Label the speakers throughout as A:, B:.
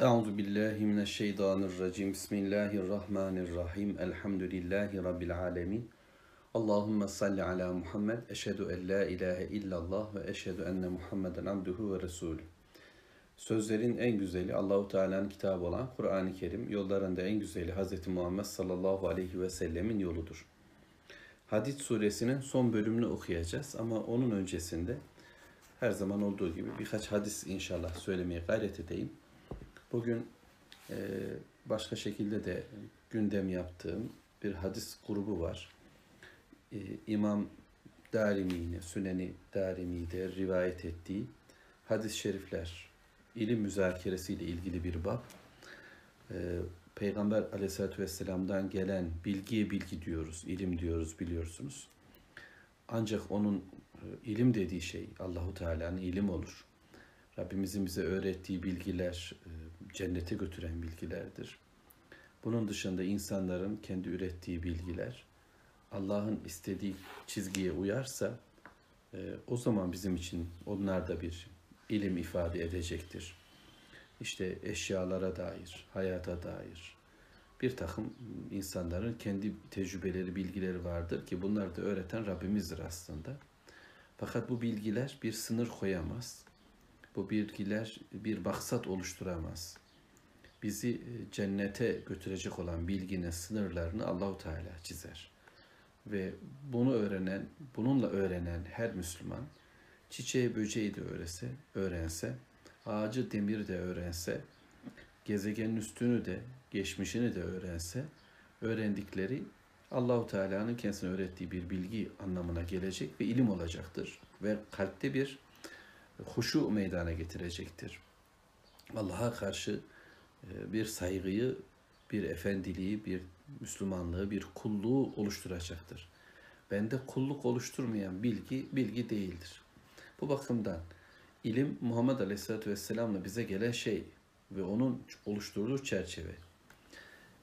A: Euzu billahi mineşşeytanirracim. Bismillahirrahmanirrahim. Elhamdülillahi rabbil alamin. Allahumme salli ala Muhammed. Eşhedü en la ilahe illallah ve eşhedü enne Muhammeden abduhu ve resulü. Sözlerin en güzeli Allahu Teala'nın kitabı olan Kur'an-ı Kerim, yollarında en güzeli Hz. Muhammed sallallahu aleyhi ve sellemin yoludur. Hadid suresinin son bölümünü okuyacağız ama onun öncesinde her zaman olduğu gibi birkaç hadis inşallah söylemeye gayret edeyim. Bugün e, başka şekilde de gündem yaptığım bir hadis grubu var. E, İmam Darimi'ne, Süneni Darimi'de rivayet ettiği hadis-i şerifler, ilim müzakeresiyle ilgili bir bab. E, Peygamber aleyhissalatü vesselam'dan gelen bilgiye bilgi diyoruz, ilim diyoruz biliyorsunuz. Ancak onun ilim dediği şey Allahu Teala'nın ilim olur. Rabbimizin bize öğrettiği bilgiler cennete götüren bilgilerdir. Bunun dışında insanların kendi ürettiği bilgiler Allah'ın istediği çizgiye uyarsa o zaman bizim için onlar da bir ilim ifade edecektir. İşte eşyalara dair, hayata dair bir takım insanların kendi tecrübeleri, bilgileri vardır ki bunları da öğreten Rabbimizdir aslında. Fakat bu bilgiler bir sınır koyamaz. Bu bilgiler bir maksat oluşturamaz. Bizi cennete götürecek olan bilginin sınırlarını Allahu Teala çizer. Ve bunu öğrenen, bununla öğrenen her Müslüman çiçeği böceği de öğrense, öğrense, ağacı demir de öğrense, gezegenin üstünü de, geçmişini de öğrense, öğrendikleri Allahu Teala'nın kendisine öğrettiği bir bilgi anlamına gelecek ve ilim olacaktır ve kalpte bir huşu meydana getirecektir. Allah'a karşı bir saygıyı, bir efendiliği, bir Müslümanlığı, bir kulluğu oluşturacaktır. Bende kulluk oluşturmayan bilgi, bilgi değildir. Bu bakımdan ilim Muhammed Aleyhisselatü Vesselam'la bize gelen şey ve onun oluşturduğu çerçeve.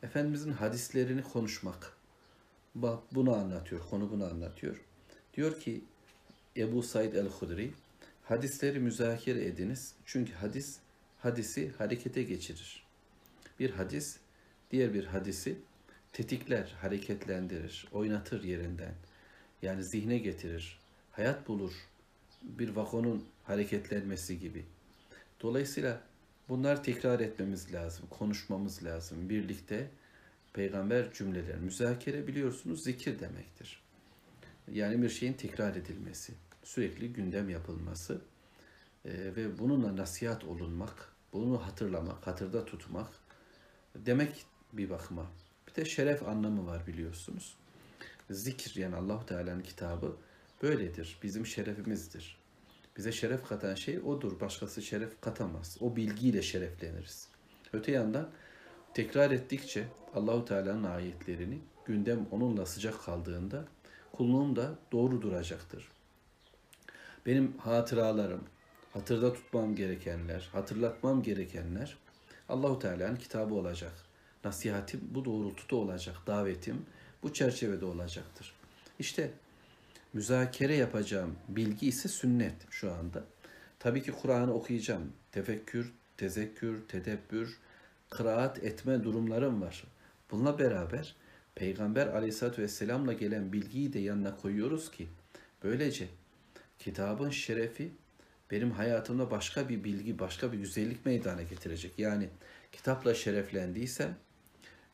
A: Efendimizin hadislerini konuşmak, bak bunu anlatıyor, konu bunu anlatıyor. Diyor ki Ebu Said el-Hudri, hadisleri müzakere ediniz çünkü hadis, hadisi harekete geçirir. Bir hadis, diğer bir hadisi tetikler, hareketlendirir, oynatır yerinden. Yani zihne getirir, hayat bulur, bir vagonun hareketlenmesi gibi. Dolayısıyla bunlar tekrar etmemiz lazım, konuşmamız lazım. Birlikte peygamber cümleleri, müzakere biliyorsunuz zikir demektir. Yani bir şeyin tekrar edilmesi, sürekli gündem yapılması e, ve bununla nasihat olunmak, bunu hatırlamak, hatırda tutmak demek bir bakıma. Bir de şeref anlamı var biliyorsunuz. Zikir yani Allahu Teala'nın kitabı böyledir. Bizim şerefimizdir. Bize şeref katan şey odur. Başkası şeref katamaz. O bilgiyle şerefleniriz. Öte yandan tekrar ettikçe Allahu Teala'nın ayetlerini gündem onunla sıcak kaldığında kulluğum da doğru duracaktır. Benim hatıralarım, hatırda tutmam gerekenler, hatırlatmam gerekenler Allahu Teala'nın kitabı olacak. Nasihatim bu doğrultuda olacak. Davetim bu çerçevede olacaktır. İşte müzakere yapacağım bilgi ise sünnet şu anda. Tabii ki Kur'an'ı okuyacağım. Tefekkür, tezekkür, tedebbür, kıraat etme durumlarım var. Bununla beraber Peygamber aleyhissalatü vesselamla gelen bilgiyi de yanına koyuyoruz ki böylece kitabın şerefi benim hayatımda başka bir bilgi, başka bir güzellik meydana getirecek. Yani kitapla şereflendiysem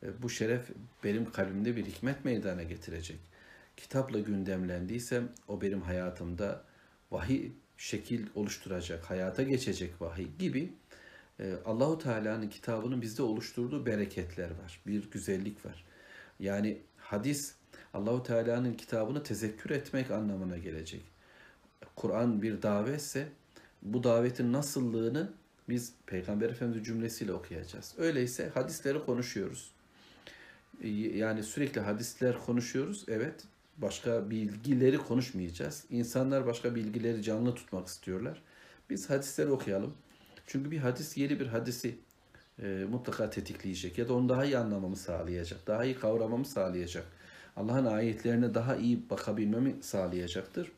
A: e, bu şeref benim kalbimde bir hikmet meydana getirecek. Kitapla gündemlendiysem o benim hayatımda vahiy şekil oluşturacak, hayata geçecek vahiy gibi e, Allahu Teala'nın kitabının bizde oluşturduğu bereketler var. Bir güzellik var. Yani hadis Allahu Teala'nın kitabını tezekkür etmek anlamına gelecek. Kur'an bir davetse bu davetin nasıllığını biz Peygamber Efendimiz cümlesiyle okuyacağız. Öyleyse hadisleri konuşuyoruz. Yani sürekli hadisler konuşuyoruz. Evet. Başka bilgileri konuşmayacağız. İnsanlar başka bilgileri canlı tutmak istiyorlar. Biz hadisleri okuyalım. Çünkü bir hadis yeni bir hadisi e, mutlaka tetikleyecek ya da onu daha iyi anlamamı sağlayacak, daha iyi kavramamı sağlayacak. Allah'ın ayetlerine daha iyi bakabilmemi sağlayacaktır.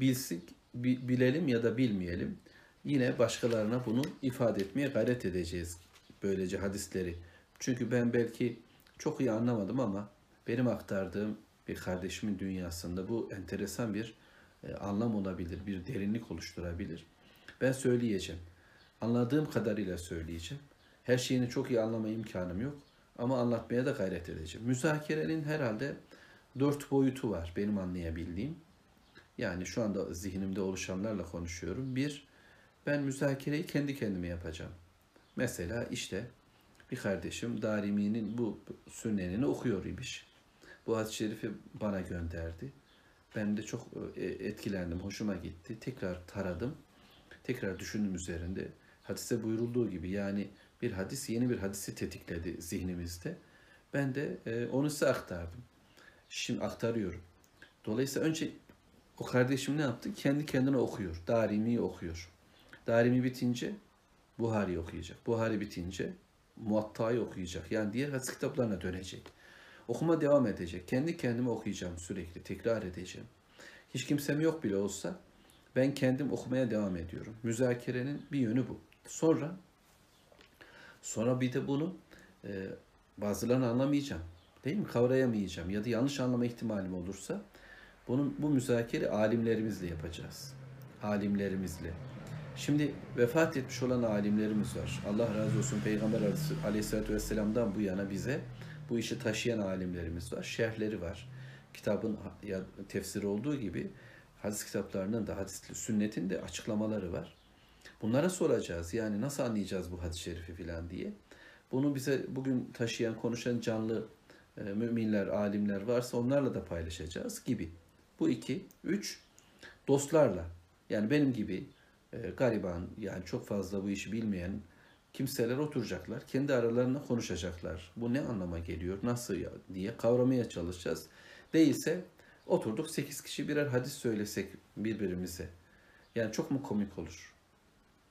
A: Bilsik, bilelim ya da bilmeyelim. yine başkalarına bunu ifade etmeye gayret edeceğiz. Böylece hadisleri. Çünkü ben belki çok iyi anlamadım ama benim aktardığım bir kardeşimin dünyasında bu enteresan bir e, anlam olabilir, bir derinlik oluşturabilir. Ben söyleyeceğim. Anladığım kadarıyla söyleyeceğim. Her şeyini çok iyi anlama imkanım yok ama anlatmaya da gayret edeceğim. Müzakerenin herhalde dört boyutu var benim anlayabildiğim. Yani şu anda zihnimde oluşanlarla konuşuyorum. Bir, ben müzakereyi kendi kendime yapacağım. Mesela işte bir kardeşim Darimi'nin bu sünnenini okuyor imiş. Bu hadis-i şerifi bana gönderdi. Ben de çok e, etkilendim, hoşuma gitti. Tekrar taradım, tekrar düşündüm üzerinde. Hadiste buyurulduğu gibi yani bir hadis yeni bir hadisi tetikledi zihnimizde. Ben de e, onu size aktardım. Şimdi aktarıyorum. Dolayısıyla önce o kardeşim ne yaptı? Kendi kendine okuyor. Darimi okuyor. Darimi bitince Buhari okuyacak. Buhari bitince Muatta'yı okuyacak. Yani diğer hadis kitaplarına dönecek. Okuma devam edecek. Kendi kendime okuyacağım sürekli. Tekrar edeceğim. Hiç kimsem yok bile olsa ben kendim okumaya devam ediyorum. Müzakerenin bir yönü bu. Sonra sonra bir de bunu e, bazılarını anlamayacağım. Değil mi? Kavrayamayacağım ya da yanlış anlama ihtimalim olursa bunun bu müzakere alimlerimizle yapacağız. Alimlerimizle. Şimdi vefat etmiş olan alimlerimiz var. Allah razı olsun Peygamber Aleyhisselatü Vesselam'dan bu yana bize bu işi taşıyan alimlerimiz var. Şerhleri var. Kitabın tefsiri olduğu gibi hadis kitaplarının da hadis sünnetin de açıklamaları var. Bunlara soracağız. Yani nasıl anlayacağız bu hadis-i şerifi filan diye. Bunu bize bugün taşıyan, konuşan canlı e, müminler, alimler varsa onlarla da paylaşacağız gibi. Bu iki. Üç, dostlarla. Yani benim gibi e, gariban, yani çok fazla bu işi bilmeyen kimseler oturacaklar. Kendi aralarında konuşacaklar. Bu ne anlama geliyor, nasıl ya diye kavramaya çalışacağız. Değilse oturduk sekiz kişi birer hadis söylesek birbirimize. Yani çok mu komik olur?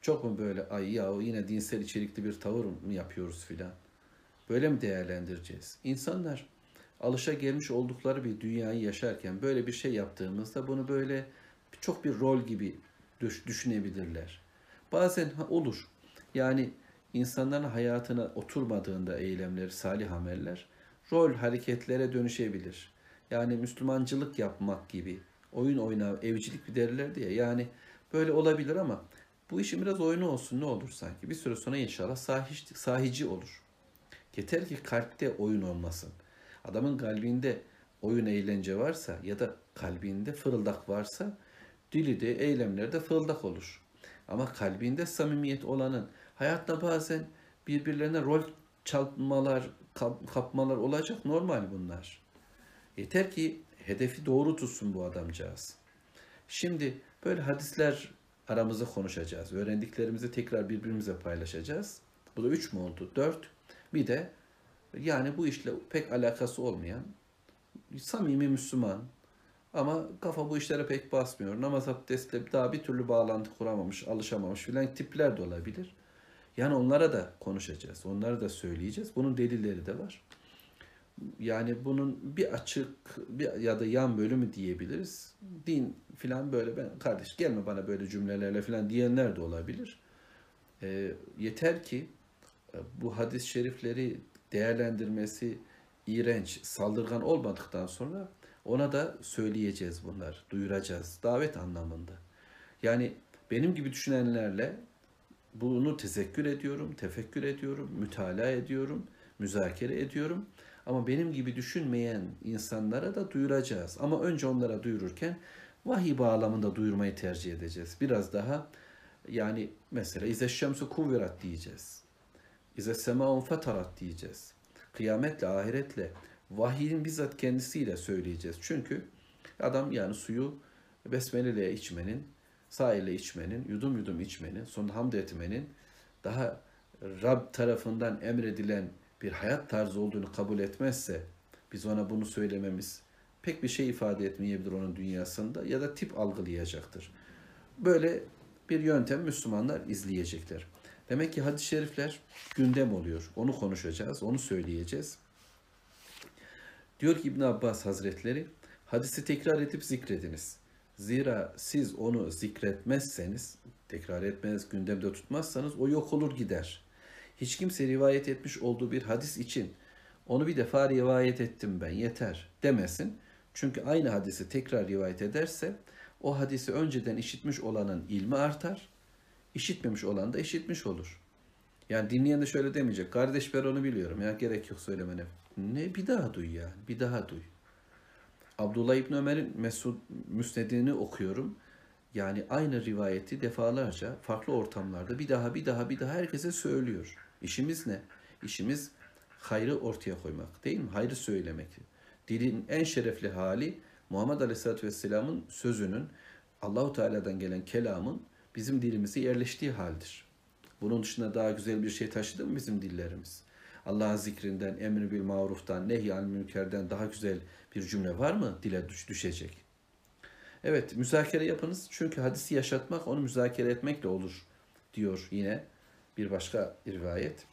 A: Çok mu böyle ay ya o yine dinsel içerikli bir tavır mı yapıyoruz filan? Böyle mi değerlendireceğiz? İnsanlar alışa gelmiş oldukları bir dünyayı yaşarken böyle bir şey yaptığımızda bunu böyle çok bir rol gibi düşünebilirler. Bazen olur. Yani insanların hayatına oturmadığında eylemler, salih ameller rol hareketlere dönüşebilir. Yani Müslümancılık yapmak gibi oyun oyna, evcilik bir derler diye. Yani böyle olabilir ama bu işin biraz oyunu olsun ne olur sanki. Bir süre sonra inşallah sahici, sahici olur. Yeter ki kalpte oyun olmasın. Adamın kalbinde oyun eğlence varsa ya da kalbinde fırıldak varsa dili de eylemleri de fırıldak olur. Ama kalbinde samimiyet olanın hayatta bazen birbirlerine rol çalmalar, kapmalar olacak normal bunlar. Yeter ki hedefi doğru tutsun bu adamcağız. Şimdi böyle hadisler aramızda konuşacağız. Öğrendiklerimizi tekrar birbirimize paylaşacağız. Bu da üç mü oldu? Dört. Bir de yani bu işle pek alakası olmayan samimi Müslüman ama kafa bu işlere pek basmıyor. Namaz abdestle daha bir türlü bağlantı kuramamış, alışamamış filan tipler de olabilir. Yani onlara da konuşacağız. Onlara da söyleyeceğiz. Bunun delilleri de var. Yani bunun bir açık bir ya da yan bölümü diyebiliriz. Din filan böyle ben kardeş gelme bana böyle cümlelerle filan diyenler de olabilir. E, yeter ki e, bu hadis-i şerifleri değerlendirmesi iğrenç, saldırgan olmadıktan sonra ona da söyleyeceğiz bunlar, duyuracağız davet anlamında. Yani benim gibi düşünenlerle bunu tezekkür ediyorum, tefekkür ediyorum, mütalaa ediyorum, müzakere ediyorum. Ama benim gibi düşünmeyen insanlara da duyuracağız. Ama önce onlara duyururken vahiy bağlamında duyurmayı tercih edeceğiz. Biraz daha yani mesela İze şemsu kuvverat diyeceğiz. İze semaun fetarat diyeceğiz. Kıyametle, ahiretle, vahyin bizzat kendisiyle söyleyeceğiz. Çünkü adam yani suyu besmeleyle içmenin, sağ ile içmenin, yudum yudum içmenin, sonra hamd etmenin daha Rab tarafından emredilen bir hayat tarzı olduğunu kabul etmezse biz ona bunu söylememiz pek bir şey ifade etmeyebilir onun dünyasında ya da tip algılayacaktır. Böyle bir yöntem Müslümanlar izleyecekler. Demek ki hadis-i şerifler gündem oluyor. Onu konuşacağız, onu söyleyeceğiz. Diyor ki İbn Abbas Hazretleri, hadisi tekrar edip zikrediniz. Zira siz onu zikretmezseniz, tekrar etmez, gündemde tutmazsanız o yok olur gider. Hiç kimse rivayet etmiş olduğu bir hadis için onu bir defa rivayet ettim ben yeter demesin. Çünkü aynı hadisi tekrar rivayet ederse o hadisi önceden işitmiş olanın ilmi artar, işitmemiş olan da işitmiş olur. Yani dinleyen de şöyle demeyecek. Kardeş ben onu biliyorum ya gerek yok söylemene. Ne bir daha duy yani bir daha duy. Abdullah İbni Ömer'in Mesud Müsned'ini okuyorum. Yani aynı rivayeti defalarca farklı ortamlarda bir daha bir daha bir daha herkese söylüyor. İşimiz ne? İşimiz hayrı ortaya koymak değil mi? Hayrı söylemek. Dilin en şerefli hali Muhammed Aleyhisselatü Vesselam'ın sözünün Allahu Teala'dan gelen kelamın bizim dilimize yerleştiği haldir. Bunun dışında daha güzel bir şey taşıdı mı bizim dillerimiz? Allah'ın zikrinden, emri bil maruftan, nehy münkerden daha güzel bir cümle var mı dile düş, düşecek? Evet, müzakere yapınız. Çünkü hadisi yaşatmak onu müzakere etmekle olur diyor yine bir başka rivayet.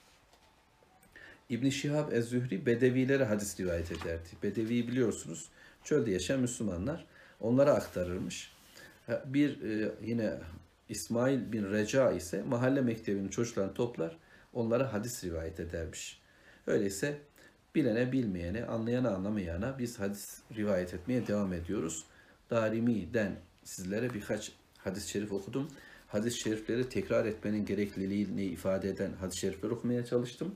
A: İbn Şihab Ez-Zühri Bedevilere hadis rivayet ederdi. Bedevi biliyorsunuz çölde yaşayan Müslümanlar onlara aktarırmış. Bir e, yine İsmail bin Reca ise mahalle mektebinin çocuklarını toplar onlara hadis rivayet edermiş. Öyleyse bilene bilmeyene, anlayana anlamayana biz hadis rivayet etmeye devam ediyoruz. Darimi'den sizlere birkaç hadis-i şerif okudum. Hadis-i şerifleri tekrar etmenin gerekliliğini ifade eden hadis-i şerifler okumaya çalıştım.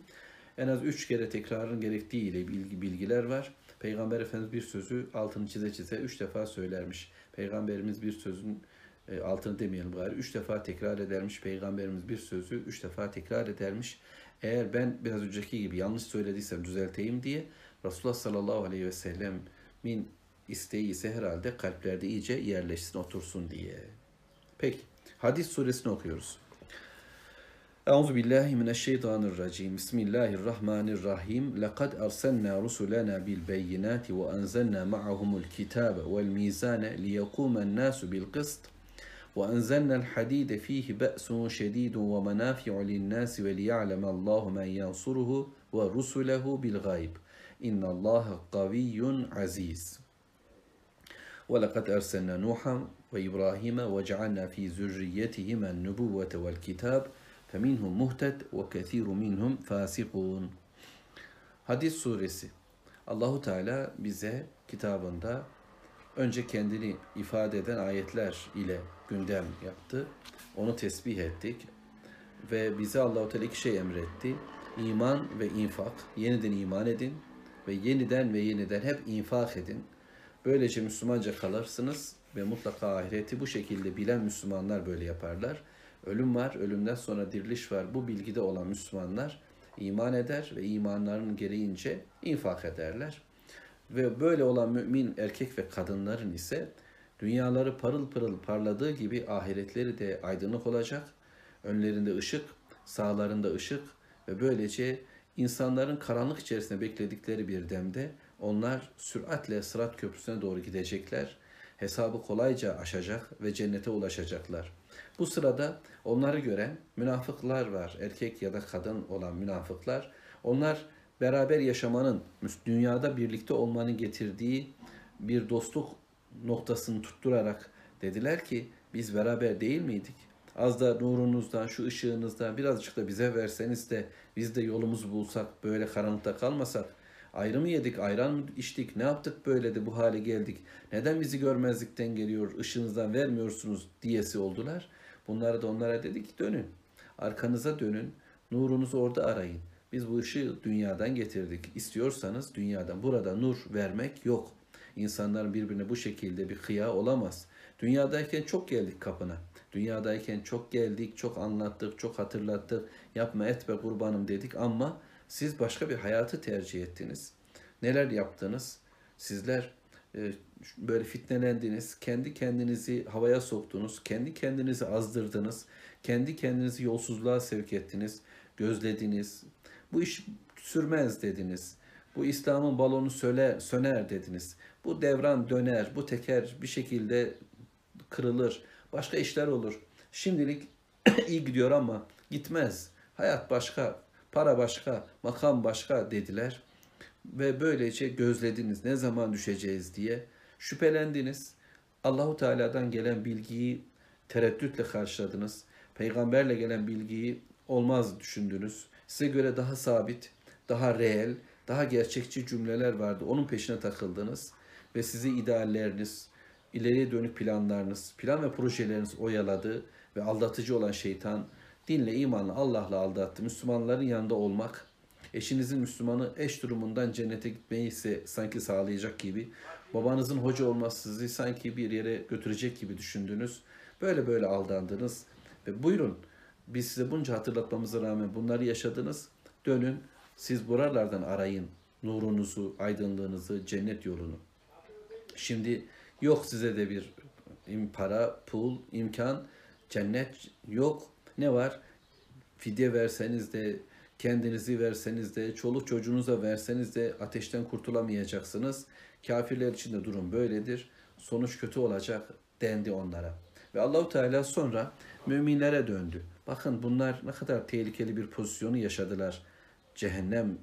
A: En az üç kere tekrarın gerektiği ile bilgi, bilgiler var. Peygamber Efendimiz bir sözü altını çize çize üç defa söylermiş. Peygamberimiz bir sözün e, altını demeyelim bari. Üç defa tekrar edermiş. Peygamberimiz bir sözü üç defa tekrar edermiş. Eğer ben biraz önceki gibi yanlış söylediysem düzelteyim diye Resulullah sallallahu aleyhi ve sellemin isteği ise herhalde kalplerde iyice yerleşsin, otursun diye. Peki, hadis suresini okuyoruz. Euzu billahi mineşşeytanirracim. Bismillahirrahmanirrahim. Lekad erselna rusulana bil beyinati ve enzelna ma'ahumul kitabe vel mizane liyekumen nasu bil kıst. وأنزلنا الحديد فيه بأس شديد ومنافع للناس وليعلم الله من ينصره ورسله بالغيب إن الله قوي عزيز ولقد أرسلنا نوحا وإبراهيم وجعلنا في ذريتهما النبوة والكتاب فَمِنْهُمْ مُهْتَدْ وَكَثِيرٌ مِنْهُمْ فَاسِقُونَ Hadis suresi. Allahu Teala bize kitabında önce kendini ifade eden ayetler ile gündem yaptı. Onu tesbih ettik ve bize Allahu Teala iki şey emretti. İman ve infak. Yeniden iman edin ve yeniden ve yeniden hep infak edin. Böylece Müslümanca kalırsınız ve mutlaka ahireti bu şekilde bilen Müslümanlar böyle yaparlar. Ölüm var, ölümden sonra diriliş var. Bu bilgide olan Müslümanlar iman eder ve imanlarının gereğince infak ederler. Ve böyle olan mümin erkek ve kadınların ise dünyaları parıl pırıl parladığı gibi ahiretleri de aydınlık olacak. Önlerinde ışık, sağlarında ışık ve böylece insanların karanlık içerisinde bekledikleri bir demde onlar süratle Sırat Köprüsü'ne doğru gidecekler. Hesabı kolayca aşacak ve cennete ulaşacaklar. Bu sırada onları gören münafıklar var. Erkek ya da kadın olan münafıklar. Onlar beraber yaşamanın, dünyada birlikte olmanın getirdiği bir dostluk noktasını tutturarak dediler ki biz beraber değil miydik? Az da nurunuzdan, şu ışığınızdan birazcık da bize verseniz de biz de yolumuzu bulsak, böyle karanlıkta kalmasak, ayrı mı yedik, ayran mı içtik, ne yaptık böyle de bu hale geldik, neden bizi görmezlikten geliyor, ışığınızdan vermiyorsunuz diyesi oldular. Bunları da onlara dedik dönün. Arkanıza dönün. Nurunuzu orada arayın. Biz bu ışığı dünyadan getirdik. İstiyorsanız dünyadan. Burada nur vermek yok. İnsanların birbirine bu şekilde bir kıya olamaz. Dünyadayken çok geldik kapına. Dünyadayken çok geldik, çok anlattık, çok hatırlattık. Yapma etme kurbanım dedik ama siz başka bir hayatı tercih ettiniz. Neler yaptınız? Sizler e, böyle fitnelendiniz, kendi kendinizi havaya soktunuz, kendi kendinizi azdırdınız, kendi kendinizi yolsuzluğa sevk ettiniz, gözlediniz. Bu iş sürmez dediniz. Bu İslam'ın balonu söner, söner dediniz. Bu devran döner, bu teker bir şekilde kırılır. Başka işler olur. Şimdilik iyi gidiyor ama gitmez. Hayat başka, para başka, makam başka dediler. Ve böylece gözlediniz ne zaman düşeceğiz diye şüphelendiniz. Allahu Teala'dan gelen bilgiyi tereddütle karşıladınız. Peygamberle gelen bilgiyi olmaz düşündünüz. Size göre daha sabit, daha reel, daha gerçekçi cümleler vardı. Onun peşine takıldınız ve sizi idealleriniz, ileriye dönük planlarınız, plan ve projeleriniz oyaladı ve aldatıcı olan şeytan dinle, imanla, Allah'la aldattı. Müslümanların yanında olmak, eşinizin Müslümanı eş durumundan cennete gitmeyi ise sanki sağlayacak gibi, babanızın hoca olması sizi sanki bir yere götürecek gibi düşündünüz. Böyle böyle aldandınız ve buyurun biz size bunca hatırlatmamıza rağmen bunları yaşadınız. Dönün siz buralardan arayın nurunuzu, aydınlığınızı, cennet yolunu. Şimdi yok size de bir para, pul, imkan, cennet yok. Ne var? Fidye verseniz de, kendinizi verseniz de, çoluk çocuğunuza verseniz de ateşten kurtulamayacaksınız. Kafirler için de durum böyledir. Sonuç kötü olacak dendi onlara. Ve Allahu Teala sonra müminlere döndü. Bakın bunlar ne kadar tehlikeli bir pozisyonu yaşadılar. Cehenneme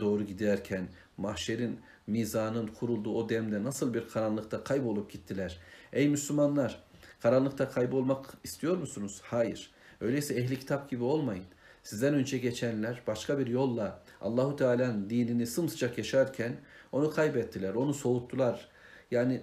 A: doğru giderken mahşerin mizanın kurulduğu o demde nasıl bir karanlıkta kaybolup gittiler. Ey Müslümanlar karanlıkta kaybolmak istiyor musunuz? Hayır. Öyleyse ehli kitap gibi olmayın. Sizden önce geçenler başka bir yolla Allahu Teala'nın dinini sımsıcak yaşarken onu kaybettiler, onu soğuttular. Yani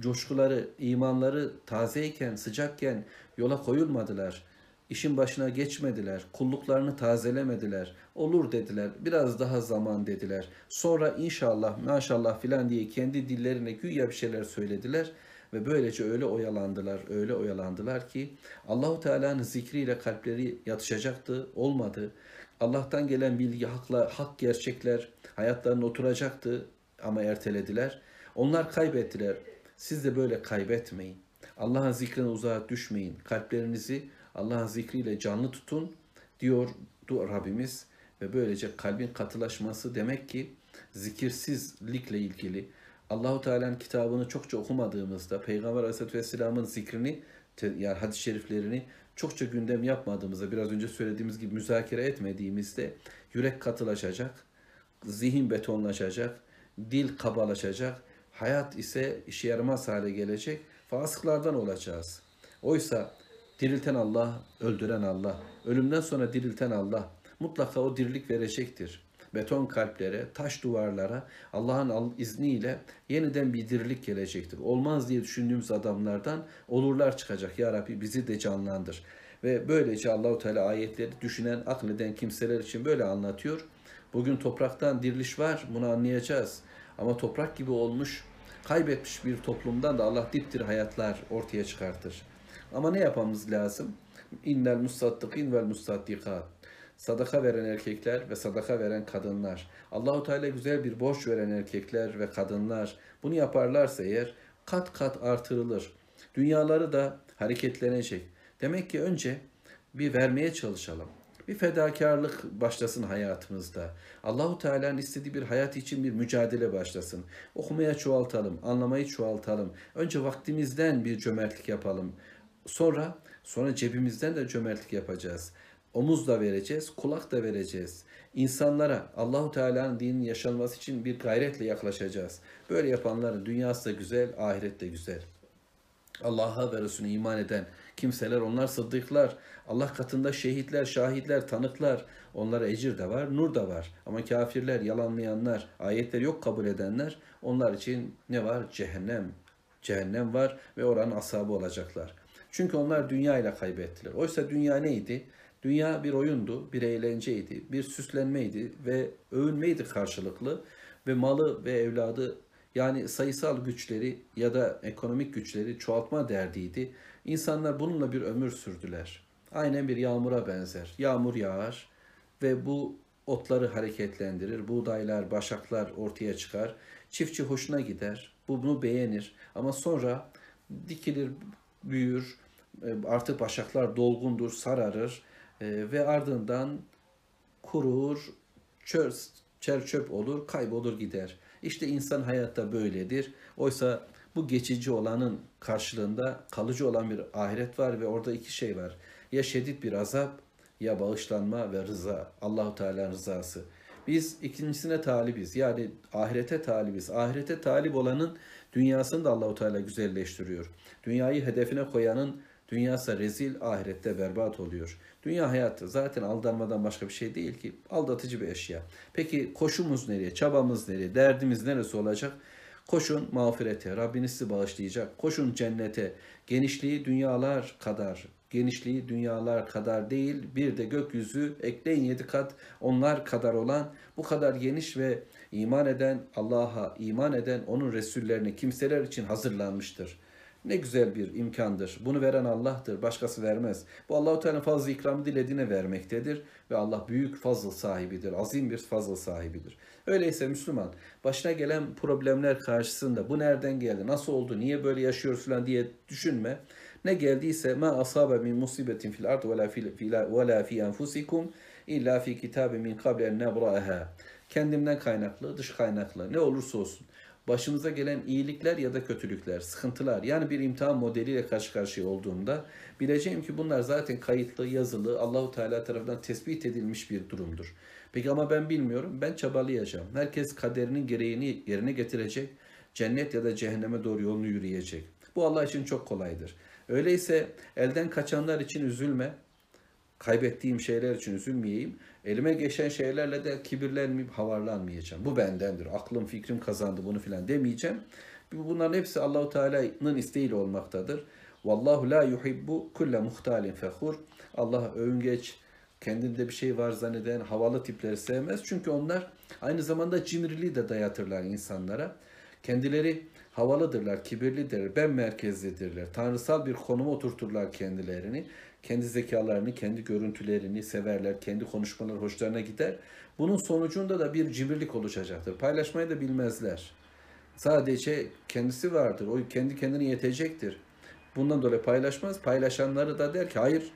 A: coşkuları, imanları tazeyken, sıcakken yola koyulmadılar. İşin başına geçmediler, kulluklarını tazelemediler. Olur dediler, biraz daha zaman dediler. Sonra inşallah, maşallah filan diye kendi dillerine güya bir şeyler söylediler ve böylece öyle oyalandılar, öyle oyalandılar ki Allahu Teala'nın zikriyle kalpleri yatışacaktı, olmadı. Allah'tan gelen bilgi, hakla, hak gerçekler hayatlarına oturacaktı ama ertelediler. Onlar kaybettiler. Siz de böyle kaybetmeyin. Allah'ın zikrine uzağa düşmeyin. Kalplerinizi Allah'ın zikriyle canlı tutun diyor Rabbimiz ve böylece kalbin katılaşması demek ki zikirsizlikle ilgili Allahu Teala'nın kitabını çokça okumadığımızda Peygamber Aleyhisselatü Vesselam'ın zikrini yani hadis-i şeriflerini çokça gündem yapmadığımızda biraz önce söylediğimiz gibi müzakere etmediğimizde yürek katılaşacak, zihin betonlaşacak, dil kabalaşacak, hayat ise işe yaramaz hale gelecek, fasıklardan olacağız. Oysa Dirilten Allah, öldüren Allah, ölümden sonra dirilten Allah mutlaka o dirilik verecektir. Beton kalplere, taş duvarlara Allah'ın izniyle yeniden bir dirilik gelecektir. Olmaz diye düşündüğümüz adamlardan olurlar çıkacak. Ya Rabbi bizi de canlandır. Ve böylece Allahu Teala ayetleri düşünen, akleden kimseler için böyle anlatıyor. Bugün topraktan diriliş var, bunu anlayacağız. Ama toprak gibi olmuş, kaybetmiş bir toplumdan da Allah diptir hayatlar ortaya çıkartır. Ama ne yapmamız lazım? İnnel musaddikin vel musaddikat. Sadaka veren erkekler ve sadaka veren kadınlar. Allahu Teala güzel bir borç veren erkekler ve kadınlar. Bunu yaparlarsa eğer kat kat artırılır. Dünyaları da hareketlenecek. Demek ki önce bir vermeye çalışalım. Bir fedakarlık başlasın hayatımızda. Allahu Teala'nın istediği bir hayat için bir mücadele başlasın. Okumaya çoğaltalım, anlamayı çoğaltalım. Önce vaktimizden bir cömertlik yapalım. Sonra sonra cebimizden de cömertlik yapacağız. Omuz da vereceğiz, kulak da vereceğiz. İnsanlara Allahu Teala'nın dininin yaşanması için bir gayretle yaklaşacağız. Böyle yapanların dünyası da güzel, ahiret de güzel. Allah'a ve Resulüne iman eden kimseler onlar sıddıklar. Allah katında şehitler, şahitler, tanıklar. Onlara ecir de var, nur da var. Ama kafirler, yalanlayanlar, ayetleri yok kabul edenler onlar için ne var? Cehennem. Cehennem var ve oranın asabı olacaklar. Çünkü onlar dünya ile kaybettiler. Oysa dünya neydi? Dünya bir oyundu, bir eğlenceydi, bir süslenmeydi ve övünmeydi karşılıklı ve malı ve evladı yani sayısal güçleri ya da ekonomik güçleri çoğaltma derdiydi. İnsanlar bununla bir ömür sürdüler. Aynen bir yağmura benzer. Yağmur yağar ve bu otları hareketlendirir. Buğdaylar, başaklar ortaya çıkar. Çiftçi hoşuna gider. Bunu beğenir. Ama sonra dikilir, büyür, artık başaklar dolgundur, sararır e, ve ardından kurur, çöl, çer çöp olur, kaybolur gider. İşte insan hayatta böyledir. Oysa bu geçici olanın karşılığında kalıcı olan bir ahiret var ve orada iki şey var. Ya şiddet bir azap ya bağışlanma ve rıza. Allahu Teala rızası. Biz ikincisine talibiz. Yani ahirete talibiz. Ahirete talip olanın dünyasını da Allahu Teala güzelleştiriyor. Dünyayı hedefine koyanın dünyası rezil, ahirette berbat oluyor. Dünya hayatı zaten aldanmadan başka bir şey değil ki. Aldatıcı bir eşya. Peki koşumuz nereye? Çabamız nereye? Derdimiz neresi olacak? Koşun mağfirete, Rabbiniz sizi bağışlayacak. Koşun cennete, genişliği dünyalar kadar, genişliği dünyalar kadar değil, bir de gökyüzü ekleyin yedi kat onlar kadar olan, bu kadar geniş ve iman eden, Allah'a iman eden, onun Resullerine kimseler için hazırlanmıştır. Ne güzel bir imkandır. Bunu veren Allah'tır. Başkası vermez. Bu Allahu Teala fazla ikramı dilediğine vermektedir ve Allah büyük fazıl sahibidir. Azim bir fazıl sahibidir. Öyleyse Müslüman başına gelen problemler karşısında bu nereden geldi, nasıl oldu, niye böyle yaşıyoruz falan diye düşünme. Ne geldiyse ma asabe min musibetin fil ard ve la fi ve la fi enfusikum illa fi kitabin min qabl en nebraha. Kendimden kaynaklı, dış kaynaklı ne olursa olsun başımıza gelen iyilikler ya da kötülükler, sıkıntılar yani bir imtihan modeliyle karşı karşıya olduğumda bileceğim ki bunlar zaten kayıtlı, yazılı, Allahu Teala tarafından tespit edilmiş bir durumdur. Peki ama ben bilmiyorum. Ben çabalayacağım. Herkes kaderinin gereğini yerine getirecek. Cennet ya da cehenneme doğru yolunu yürüyecek. Bu Allah için çok kolaydır. Öyleyse elden kaçanlar için üzülme. Kaybettiğim şeyler için üzülmeyeyim. Elime geçen şeylerle de kibirlenmeyip havarlanmayacağım. Bu bendendir. Aklım, fikrim kazandı bunu filan demeyeceğim. Bunların hepsi Allahu Teala'nın isteğiyle olmaktadır. Vallahu la yuhibbu kulle muhtalin fehur. Allah övüngeç, kendinde bir şey var zanneden havalı tipleri sevmez. Çünkü onlar aynı zamanda cimriliği de dayatırlar insanlara. Kendileri havalıdırlar, kibirlidirler, ben merkezlidirler. Tanrısal bir konuma oturturlar kendilerini. Kendi zekalarını, kendi görüntülerini severler, kendi konuşmaları hoşlarına gider. Bunun sonucunda da bir cimrilik oluşacaktır. Paylaşmayı da bilmezler. Sadece kendisi vardır. O kendi kendine yetecektir. Bundan dolayı paylaşmaz. Paylaşanları da der ki hayır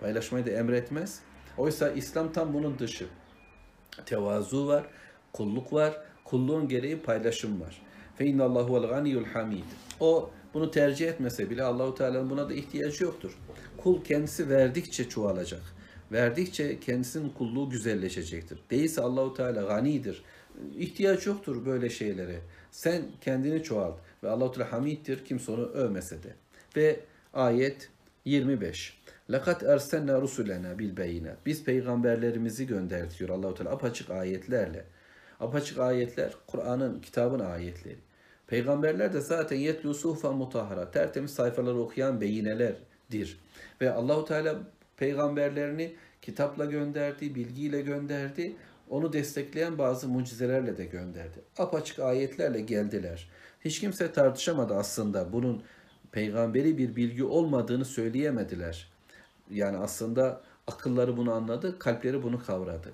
A: paylaşmayı da emretmez. Oysa İslam tam bunun dışı. Tevazu var, kulluk var, kulluğun gereği paylaşım var. Fe innallahu vel ganiyul hamid. O bunu tercih etmese bile Allahu Teala'nın buna da ihtiyacı yoktur. Kul kendisi verdikçe çoğalacak. Verdikçe kendisinin kulluğu güzelleşecektir. Değilse Allahu Teala ganidir. İhtiyaç yoktur böyle şeylere. Sen kendini çoğalt ve Allahu Teala hamiddir kimse onu övmese de. Ve ayet 25. Lakat ersenna rusulena bil beyinat. Biz peygamberlerimizi gönderdik diyor Allahu Teala apaçık ayetlerle. Apaçık ayetler Kur'an'ın, kitabın ayetleri. Peygamberler de zaten yetlu suhfa mutahhara, tertemiz sayfaları okuyan beyinelerdir. Ve Allahu Teala peygamberlerini kitapla gönderdi, bilgiyle gönderdi. Onu destekleyen bazı mucizelerle de gönderdi. Apaçık ayetlerle geldiler. Hiç kimse tartışamadı aslında bunun peygamberi bir bilgi olmadığını söyleyemediler. Yani aslında akılları bunu anladı, kalpleri bunu kavradı.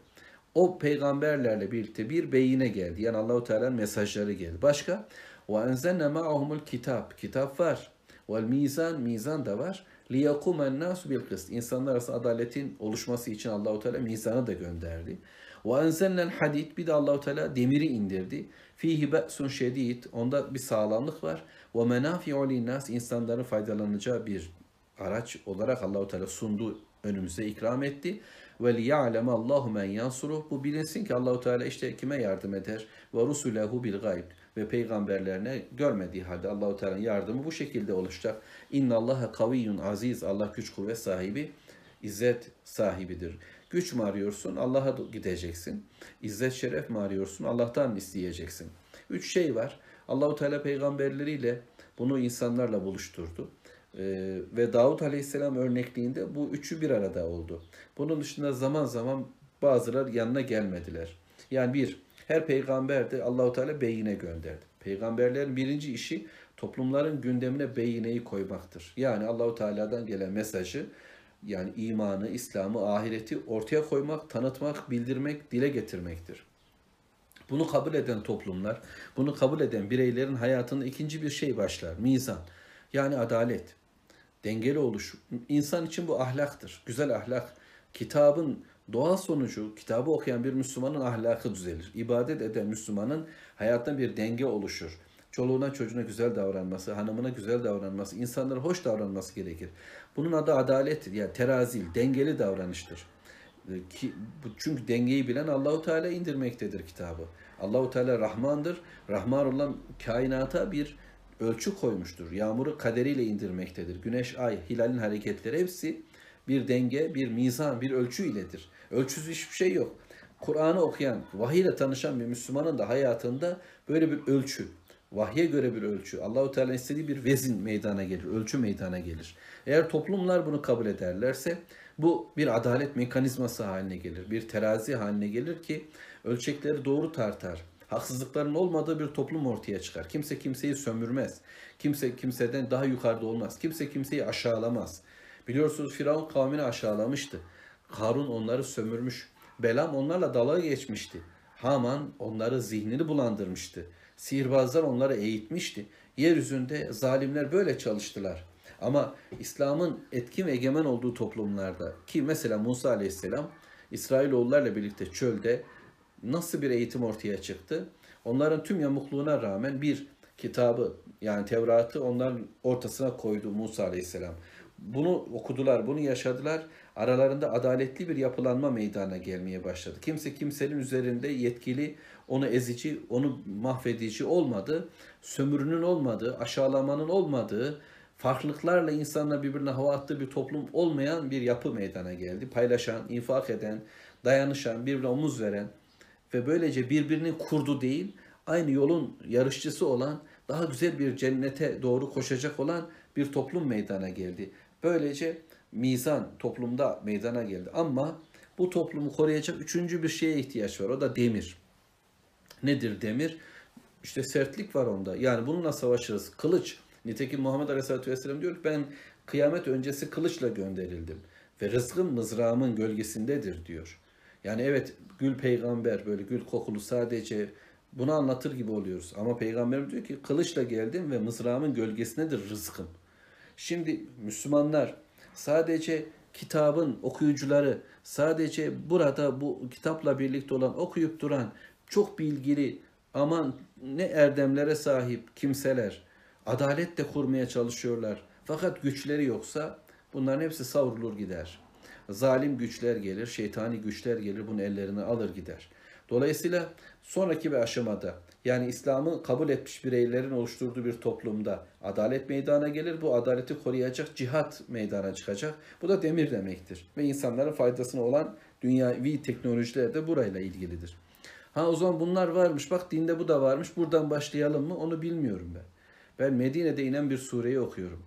A: O peygamberlerle birlikte bir beyine geldi. Yani Allahu Teala'nın mesajları geldi. Başka? Ve enzelne ma'ahumul kitap. Kitap var. Vel mizan, mizan da var. Nasu bil kıst. İnsanlar arasında adaletin oluşması için Allahu Teala mizanı da gönderdi. Enzelnel hadid. Bir de Allahu Teala demiri indirdi. Fihi be'sun şedid. Onda bir sağlamlık var. Menafi'u linnas. insanların faydalanacağı bir araç olarak Allahu Teala sundu önümüze ikram etti. Ve liya'leme Allahu men yansuruh. Bu bilinsin ki Allahu Teala işte kime yardım eder? Ve rusulehu bil gayb ve peygamberlerine görmediği halde Allahu Teala'nın yardımı bu şekilde oluşacak. İnna Allaha kaviyyun aziz. Allah güç kuvvet sahibi, izzet sahibidir. Güç mü arıyorsun? Allah'a gideceksin. İzzet şeref mi arıyorsun? Allah'tan isteyeceksin. Üç şey var. Allahu Teala peygamberleriyle bunu insanlarla buluşturdu. Ee, ve Davut Aleyhisselam örnekliğinde bu üçü bir arada oldu. Bunun dışında zaman zaman bazılar yanına gelmediler. Yani bir, her peygamber de Allahu Teala beyine gönderdi. Peygamberlerin birinci işi toplumların gündemine beyineyi koymaktır. Yani Allahu Teala'dan gelen mesajı yani imanı, İslam'ı, ahireti ortaya koymak, tanıtmak, bildirmek, dile getirmektir. Bunu kabul eden toplumlar, bunu kabul eden bireylerin hayatında ikinci bir şey başlar. Mizan. Yani adalet. Dengeli oluş. İnsan için bu ahlaktır. Güzel ahlak. Kitabın Doğal sonucu kitabı okuyan bir Müslümanın ahlakı düzelir. İbadet eden Müslümanın hayatında bir denge oluşur. Çoluğuna çocuğuna güzel davranması, hanımına güzel davranması, insanlara hoş davranması gerekir. Bunun adı adalettir. Yani terazil, dengeli davranıştır. E, ki çünkü dengeyi bilen Allahu Teala indirmektedir kitabı. Allahu Teala Rahmandır. Rahman olan kainata bir ölçü koymuştur. Yağmuru kaderiyle indirmektedir. Güneş, ay, hilalin hareketleri hepsi bir denge, bir mizan, bir ölçü iledir. Ölçüsüz hiçbir şey yok. Kur'an'ı okuyan, vahiy ile tanışan bir Müslümanın da hayatında böyle bir ölçü, vahye göre bir ölçü, Allahu Teala istediği bir vezin meydana gelir, ölçü meydana gelir. Eğer toplumlar bunu kabul ederlerse bu bir adalet mekanizması haline gelir, bir terazi haline gelir ki ölçekleri doğru tartar. Haksızlıkların olmadığı bir toplum ortaya çıkar. Kimse kimseyi sömürmez. Kimse kimseden daha yukarıda olmaz. Kimse kimseyi aşağılamaz. Biliyorsunuz Firavun kavmini aşağılamıştı. Harun onları sömürmüş. Belam onlarla dalga geçmişti. Haman onları zihnini bulandırmıştı. Sihirbazlar onları eğitmişti. Yeryüzünde zalimler böyle çalıştılar. Ama İslam'ın etkin ve egemen olduğu toplumlarda ki mesela Musa Aleyhisselam İsrailoğullarla birlikte çölde nasıl bir eğitim ortaya çıktı? Onların tüm yamukluğuna rağmen bir kitabı yani Tevrat'ı onların ortasına koydu Musa Aleyhisselam. Bunu okudular, bunu yaşadılar. Aralarında adaletli bir yapılanma meydana gelmeye başladı. Kimse kimsenin üzerinde yetkili, onu ezici, onu mahvedici olmadı. Sömürünün olmadığı, aşağılamanın olmadığı, farklılıklarla insanla birbirine hava attığı bir toplum olmayan bir yapı meydana geldi. Paylaşan, infak eden, dayanışan, birbirine omuz veren ve böylece birbirinin kurdu değil, aynı yolun yarışçısı olan, daha güzel bir cennete doğru koşacak olan bir toplum meydana geldi. Böylece mizan toplumda meydana geldi. Ama bu toplumu koruyacak üçüncü bir şeye ihtiyaç var. O da demir. Nedir demir? İşte sertlik var onda. Yani bununla savaşırız. Kılıç. Nitekim Muhammed Aleyhisselatü Vesselam diyor ki ben kıyamet öncesi kılıçla gönderildim. Ve rızkım mızrağımın gölgesindedir diyor. Yani evet gül peygamber böyle gül kokulu sadece bunu anlatır gibi oluyoruz. Ama peygamber diyor ki kılıçla geldim ve mızrağımın gölgesindedir rızkım. Şimdi Müslümanlar sadece kitabın okuyucuları, sadece burada bu kitapla birlikte olan okuyup duran çok bilgili aman ne erdemlere sahip kimseler adalet de kurmaya çalışıyorlar. Fakat güçleri yoksa bunların hepsi savrulur gider. Zalim güçler gelir, şeytani güçler gelir, bunu ellerine alır gider. Dolayısıyla sonraki bir aşamada yani İslam'ı kabul etmiş bireylerin oluşturduğu bir toplumda adalet meydana gelir. Bu adaleti koruyacak cihat meydana çıkacak. Bu da demir demektir. Ve insanların faydasına olan dünyavi teknolojiler de burayla ilgilidir. Ha o zaman bunlar varmış. Bak dinde bu da varmış. Buradan başlayalım mı? Onu bilmiyorum ben. Ben Medine'de inen bir sureyi okuyorum.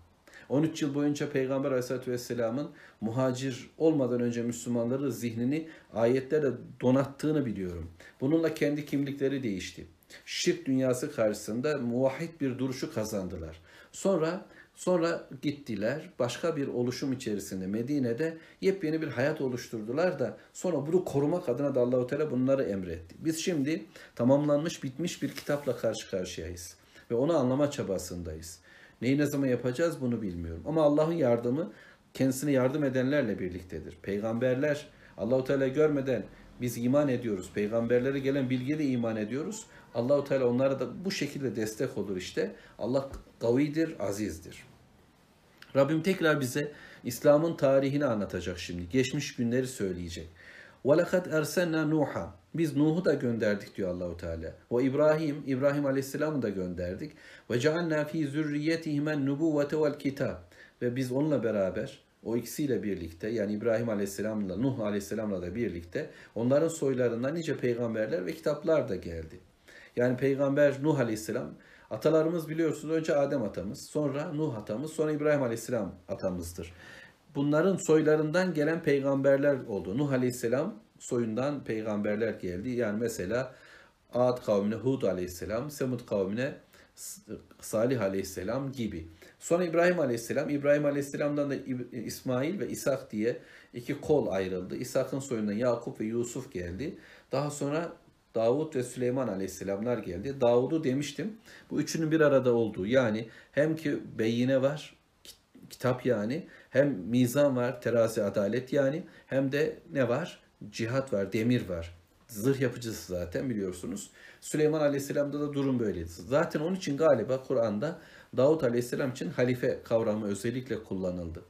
A: 13 yıl boyunca Peygamber Aleyhisselatü Vesselam'ın muhacir olmadan önce Müslümanları zihnini ayetlerle donattığını biliyorum. Bununla kendi kimlikleri değişti. Şirk dünyası karşısında muvahhid bir duruşu kazandılar. Sonra Sonra gittiler başka bir oluşum içerisinde Medine'de yepyeni bir hayat oluşturdular da sonra bunu korumak adına da Allahu Teala bunları emretti. Biz şimdi tamamlanmış bitmiş bir kitapla karşı karşıyayız ve onu anlama çabasındayız. Neyi ne zaman yapacağız bunu bilmiyorum. Ama Allah'ın yardımı kendisine yardım edenlerle birliktedir. Peygamberler Allahu Teala görmeden biz iman ediyoruz. Peygamberlere gelen bilgiyle iman ediyoruz. Allahu Teala onlara da bu şekilde destek olur işte. Allah kavidir, azizdir. Rabbim tekrar bize İslam'ın tarihini anlatacak şimdi. Geçmiş günleri söyleyecek. وَلَقَدْ اَرْسَلْنَا نُوحًا biz Nuh'u da gönderdik diyor Allahu Teala. Ve İbrahim, İbrahim Aleyhisselam'ı da gönderdik. Ve cealna fi zürriyetihim nubuvvete vel kitab. Ve biz onunla beraber o ikisiyle birlikte yani İbrahim Aleyhisselam'la Nuh Aleyhisselam'la da birlikte onların soylarından nice peygamberler ve kitaplar da geldi. Yani peygamber Nuh Aleyhisselam atalarımız biliyorsunuz önce Adem atamız, sonra Nuh atamız, sonra İbrahim Aleyhisselam atamızdır. Bunların soylarından gelen peygamberler oldu. Nuh Aleyhisselam soyundan peygamberler geldi. Yani mesela Ad kavmine Hud Aleyhisselam, Semud kavmine Salih Aleyhisselam gibi. Sonra İbrahim Aleyhisselam, İbrahim Aleyhisselam'dan da İsmail ve İshak diye iki kol ayrıldı. İshak'ın soyundan Yakup ve Yusuf geldi. Daha sonra Davut ve Süleyman Aleyhisselamlar geldi. Davud'u demiştim. Bu üçünün bir arada olduğu yani hem ki beyine var, kitap yani, hem mizan var, terazi adalet yani, hem de ne var? Cihat var, demir var. Zırh yapıcısı zaten biliyorsunuz. Süleyman Aleyhisselam'da da durum böyleydi. Zaten onun için galiba Kur'an'da Davut Aleyhisselam için halife kavramı özellikle kullanıldı.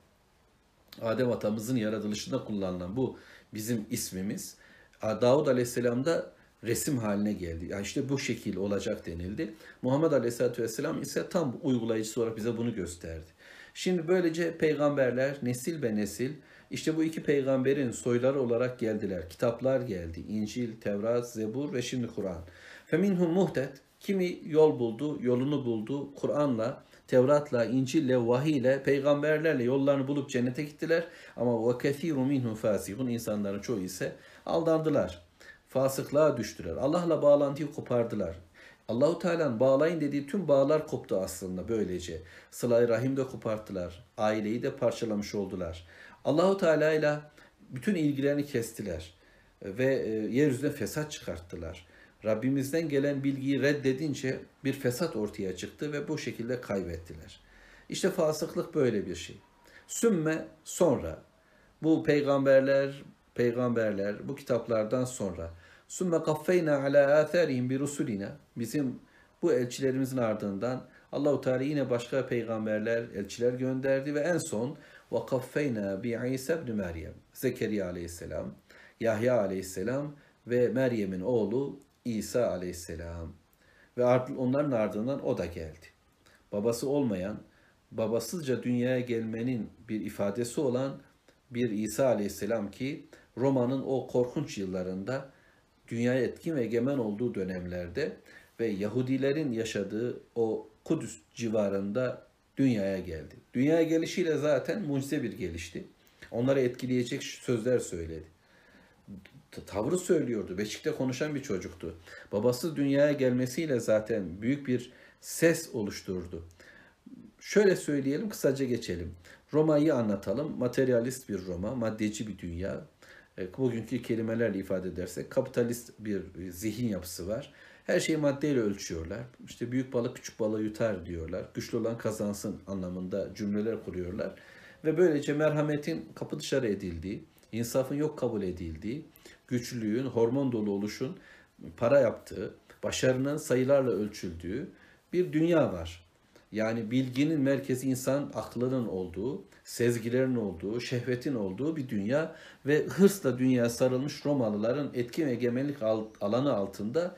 A: Adem atamızın yaratılışında kullanılan bu bizim ismimiz. Davud Aleyhisselam'da resim haline geldi. Yani işte bu şekil olacak denildi. Muhammed Aleyhisselatü Vesselam ise tam uygulayıcısı olarak bize bunu gösterdi. Şimdi böylece peygamberler nesil be nesil işte bu iki peygamberin soyları olarak geldiler. Kitaplar geldi. İncil, Tevrat, Zebur ve şimdi Kur'an. Feminhum muhtet. Kimi yol buldu, yolunu buldu. Kur'an'la, Tevrat'la, İncil'le, vahiyle, peygamberlerle yollarını bulup cennete gittiler. Ama ve kethiru minhum fasihun. insanların çoğu ise aldandılar. Fasıklığa düştüler. Allah'la bağlantıyı kopardılar. Allahu Teala'nın bağlayın dediği tüm bağlar koptu aslında böylece. Sıla-i Rahim de koparttılar. Aileyi de parçalamış oldular. Allahu Teala ile bütün ilgilerini kestiler ve e, yeryüzüne fesat çıkarttılar. Rabbimizden gelen bilgiyi reddedince bir fesat ortaya çıktı ve bu şekilde kaybettiler. İşte fasıklık böyle bir şey. Sümme sonra bu peygamberler, peygamberler bu kitaplardan sonra sümme kaffeyna ala atharihim bi rusulina bizim bu elçilerimizin ardından Allahu Teala yine başka peygamberler, elçiler gönderdi ve en son bi İsa ibn Meryem. Zekeriya aleyhisselam, Yahya aleyhisselam ve Meryem'in oğlu İsa aleyhisselam. Ve onların ardından o da geldi. Babası olmayan, babasızca dünyaya gelmenin bir ifadesi olan bir İsa aleyhisselam ki Roma'nın o korkunç yıllarında dünyaya etkin ve egemen olduğu dönemlerde ve Yahudilerin yaşadığı o Kudüs civarında dünyaya geldi. Dünyaya gelişiyle zaten mucize bir gelişti. Onları etkileyecek sözler söyledi. Tavrı söylüyordu. Beşik'te konuşan bir çocuktu. Babası dünyaya gelmesiyle zaten büyük bir ses oluşturdu. Şöyle söyleyelim, kısaca geçelim. Roma'yı anlatalım. Materyalist bir Roma, maddeci bir dünya. E, bugünkü kelimelerle ifade edersek kapitalist bir zihin yapısı var. Her şeyi maddeyle ölçüyorlar. İşte büyük balık küçük balığı yutar diyorlar. Güçlü olan kazansın anlamında cümleler kuruyorlar. Ve böylece merhametin kapı dışarı edildiği, insafın yok kabul edildiği, güçlülüğün, hormon dolu oluşun para yaptığı, başarının sayılarla ölçüldüğü bir dünya var. Yani bilginin merkezi insan aklının olduğu, sezgilerin olduğu, şehvetin olduğu bir dünya ve hırsla dünya sarılmış Romalıların etki ve egemenlik alanı altında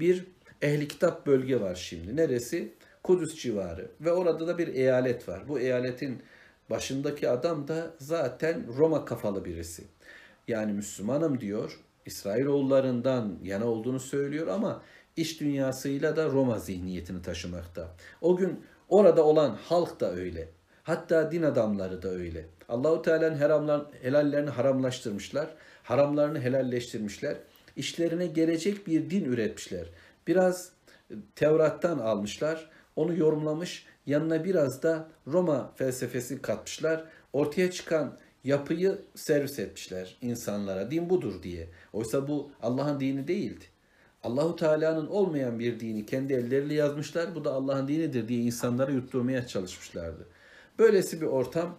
A: bir ehli kitap bölge var şimdi. Neresi? Kudüs civarı ve orada da bir eyalet var. Bu eyaletin başındaki adam da zaten Roma kafalı birisi. Yani Müslümanım diyor, İsrailoğullarından yana olduğunu söylüyor ama iş dünyasıyla da Roma zihniyetini taşımakta. O gün orada olan halk da öyle. Hatta din adamları da öyle. Allahu Teala'nın helallerini haramlaştırmışlar, haramlarını helalleştirmişler işlerine gelecek bir din üretmişler. Biraz Tevrat'tan almışlar, onu yorumlamış, yanına biraz da Roma felsefesi katmışlar. Ortaya çıkan yapıyı servis etmişler insanlara. Din budur diye. Oysa bu Allah'ın dini değildi. Allahu Teala'nın olmayan bir dini kendi elleriyle yazmışlar. Bu da Allah'ın dinidir diye insanlara yutturmaya çalışmışlardı. Böylesi bir ortam,